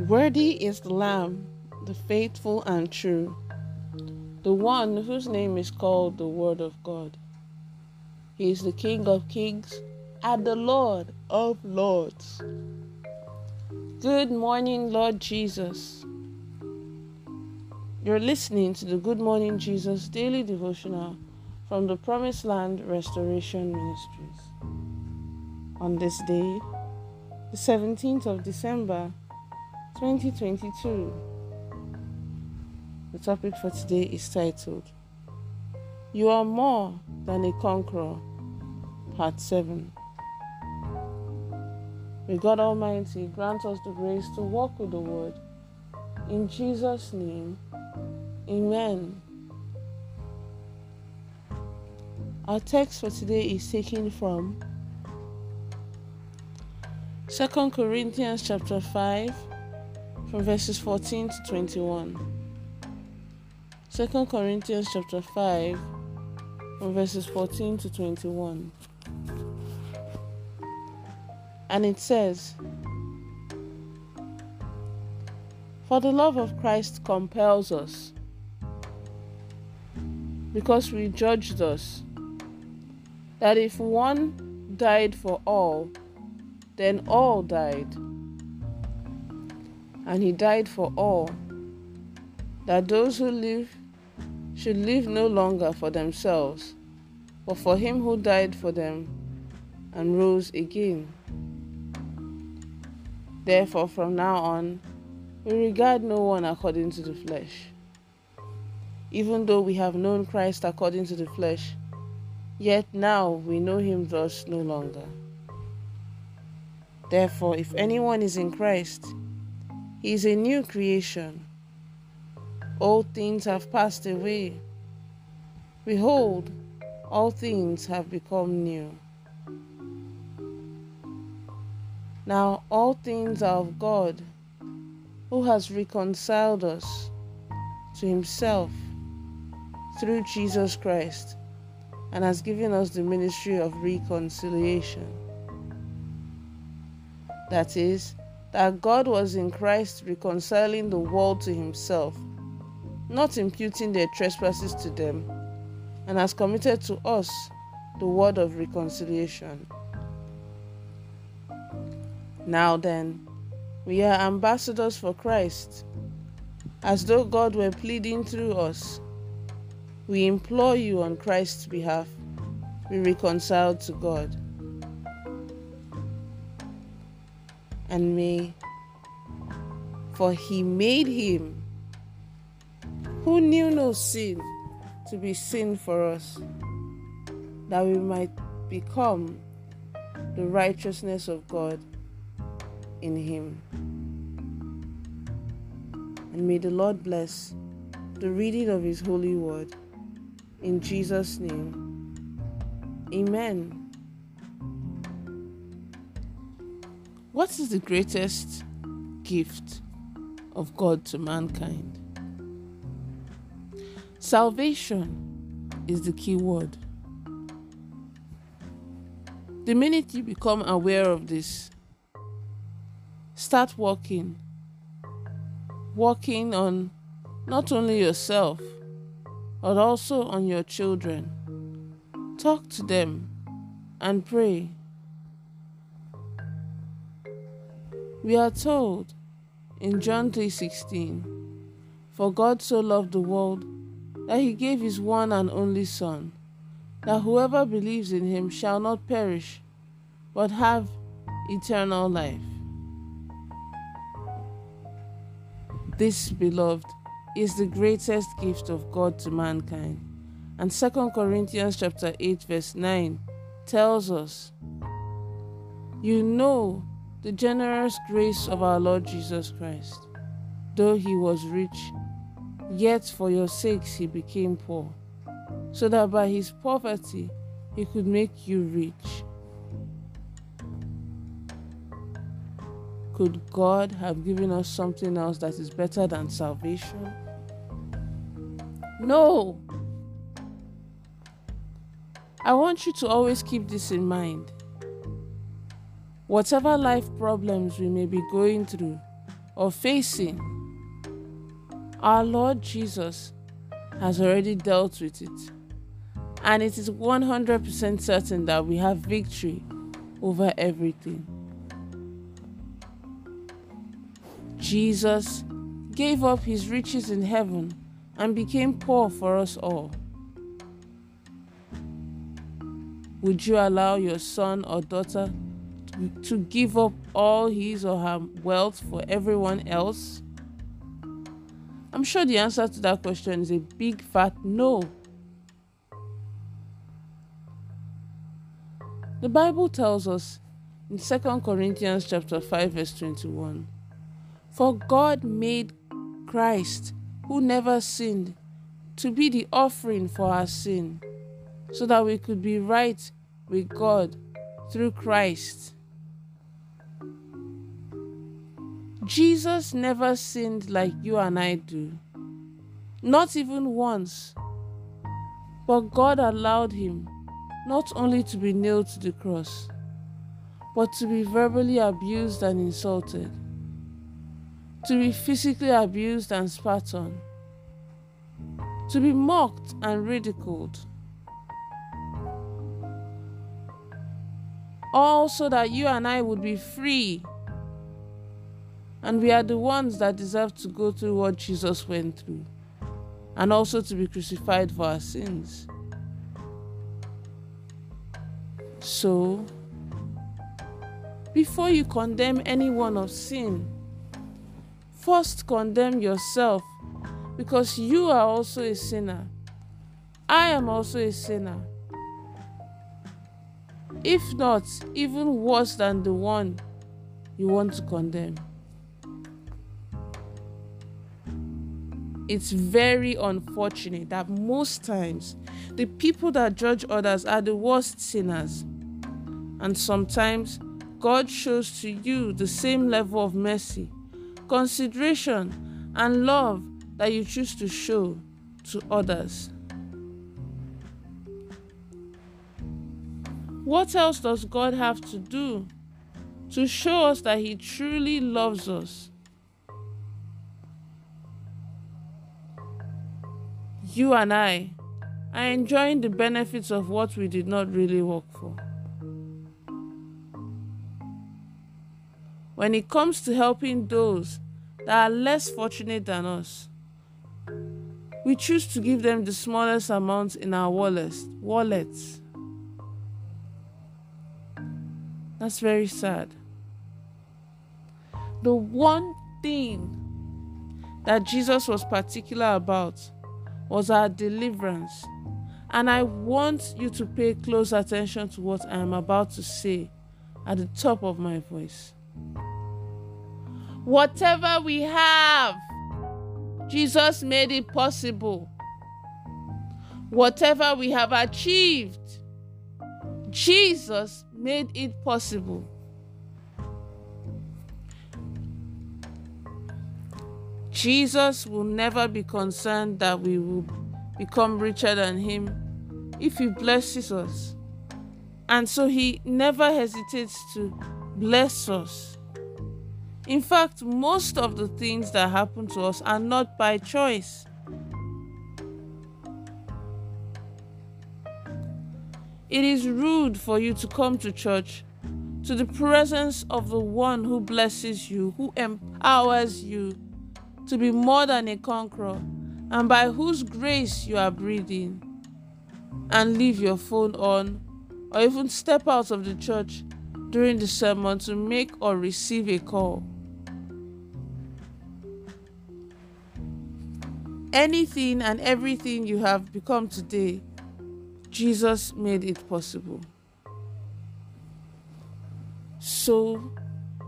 Worthy is the Lamb, the faithful and true, the one whose name is called the Word of God. He is the King of kings and the Lord of lords. Good morning, Lord Jesus. You're listening to the Good Morning Jesus daily devotional from the Promised Land Restoration Ministries. On this day, the 17th of December 2022, the topic for today is titled You Are More Than a Conqueror, Part 7. May God Almighty grant us the grace to walk with the Word. In Jesus' name, Amen. Our text for today is taken from 2 Corinthians chapter 5 from verses 14 to 21. 2 Corinthians chapter 5 from verses 14 to 21. And it says, For the love of Christ compels us, because we judge thus, that if one died for all, then all died. And he died for all, that those who live should live no longer for themselves, but for him who died for them and rose again. Therefore, from now on, we regard no one according to the flesh. Even though we have known Christ according to the flesh, yet now we know him thus no longer. Therefore, if anyone is in Christ, he is a new creation. All things have passed away. Behold, all things have become new. Now all things are of God, who has reconciled us to himself through Jesus Christ and has given us the ministry of reconciliation. That is, that God was in Christ reconciling the world to himself, not imputing their trespasses to them, and has committed to us the word of reconciliation. Now then, we are ambassadors for Christ, as though God were pleading through us. We implore you on Christ's behalf, be reconciled to God. And may, for he made him who knew no sin to be sin for us, that we might become the righteousness of God in him. And may the Lord bless the reading of his holy word. In Jesus' name, amen. What is the greatest gift of God to mankind? Salvation is the key word. The minute you become aware of this, start working. Working on not only yourself, but also on your children. Talk to them and pray. We are told in John 3:16, "For God so loved the world that he gave his one and only son, that whoever believes in him shall not perish, but have eternal life." This, beloved, is the greatest gift of God to mankind. And 2 Corinthians chapter 8 verse 9 tells us, You know the generous grace of our Lord Jesus Christ. Though he was rich, yet for your sakes he became poor, so that by his poverty he could make you rich. Could God have given us something else that is better than salvation? No. I want you to always keep this in mind. Whatever life problems we may be going through, or facing, our Lord Jesus has already dealt with it. And it is 100% certain that we have victory over everything. Jesus gave up his riches in heaven and became poor for us all. Would you allow your son or daughter to give up all his or her wealth for everyone else? I'm sure the answer to that question is a big fat no. The Bible tells us in 2 Corinthians chapter 5 verse 21 For God made Christ who never sinned to be the offering for our sin so that we could be right with God through Christ. Jesus never sinned like you and I do, not even once. But God allowed him not only to be nailed to the cross, but to be verbally abused and insulted, to be physically abused and spat on, to be mocked and ridiculed. All so that you and I would be free and we are the ones that deserve to go through what Jesus went through and also to be crucified for our sins. So, before you condemn anyone of sin, first condemn yourself because you are also a sinner. I am also a sinner. If not, even worse than the one you want to condemn. It's very unfortunate that most times the people that judge others are the worst sinners. And sometimes God shows to you the same level of mercy, consideration, and love that you choose to show to others. What else does God have to do to show us that He truly loves us? You and I are enjoying the benefits of what we did not really work for. When it comes to helping those that are less fortunate than us, we choose to give them the smallest amount in our wallets. wallets. That's very sad. The one thing that Jesus was particular about was our deliverance. And I want you to pay close attention to what I am about to say at the top of my voice. Whatever we have, Jesus made it possible. Whatever we have achieved, Jesus made it possible. Jesus will never be concerned that we will become richer than Him if He blesses us. And so He never hesitates to bless us. In fact, most of the things that happen to us are not by choice. It is rude for you to come to church, to the presence of the one who blesses you, who empowers you to be more than a conqueror, and by whose grace you are breathing, and leave your phone on, or even step out of the church during the sermon to make or receive a call. Anything and everything you have become today, Jesus made it possible. So,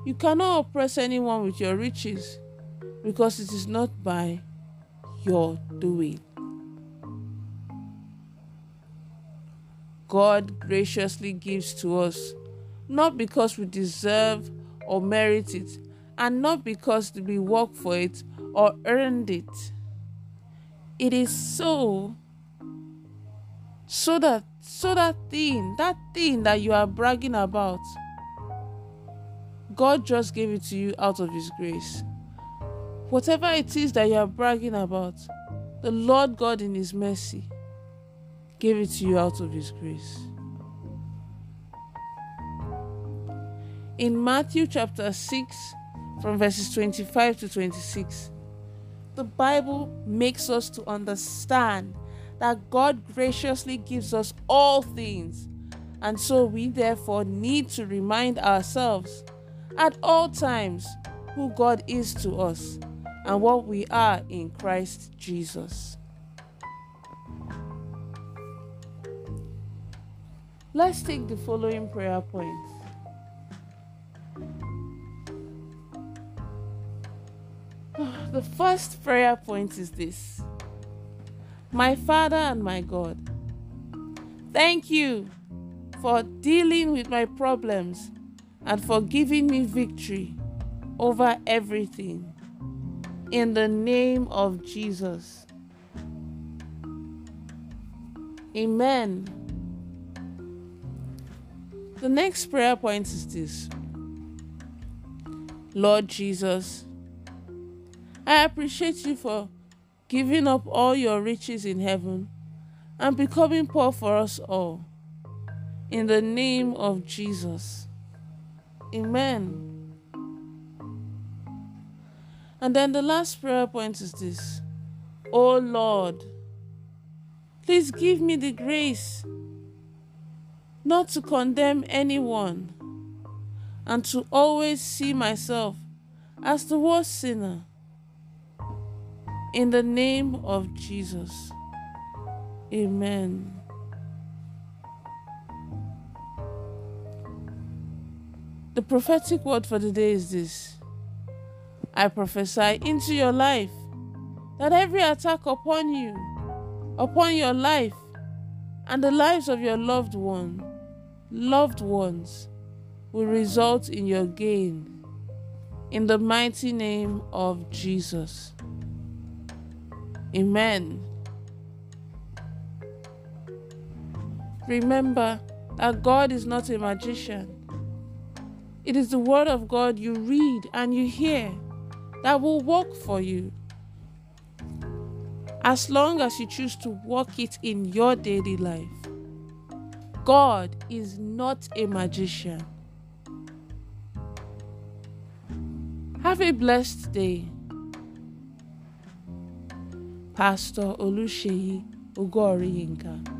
you cannot oppress anyone with your riches because it is not by your doing. God graciously gives to us not because we deserve or merit it, and not because we work for it or earned it. It is so so that so that thing, that thing that you are bragging about, God just gave it to you out of his grace Whatever it is that you are bragging about, the Lord God in His mercy gave it to you out of His grace. In Matthew chapter 6, from verses 25 to 26, the Bible makes us to understand that God graciously gives us all things. And so we therefore need to remind ourselves at all times who God is to us and what we are in Christ Jesus. Let's take the following prayer points. The first prayer point is this My Father and my God, thank you for dealing with my problems and for giving me victory over everything. In the name of Jesus. Amen. The next prayer point is this Lord Jesus, I appreciate you for giving up all your riches in heaven and becoming poor for us all. In the name of Jesus. Amen. And then the last prayer point is this Oh Lord, please give me the grace not to condemn anyone and to always see myself as the worst sinner. In the name of Jesus. Amen. The prophetic word for the day is this I prophesy into your life that every attack upon you, upon your life, and the lives of your loved one, loved ones, will result in your gain. In the mighty name of Jesus. Amen. Remember that God is not a magician. It is the Word of God you read and you hear that will work for you. As long as you choose to work it in your daily life. God is not a magician. Have a blessed day. Pastor Olusheyi Ugori Yinka.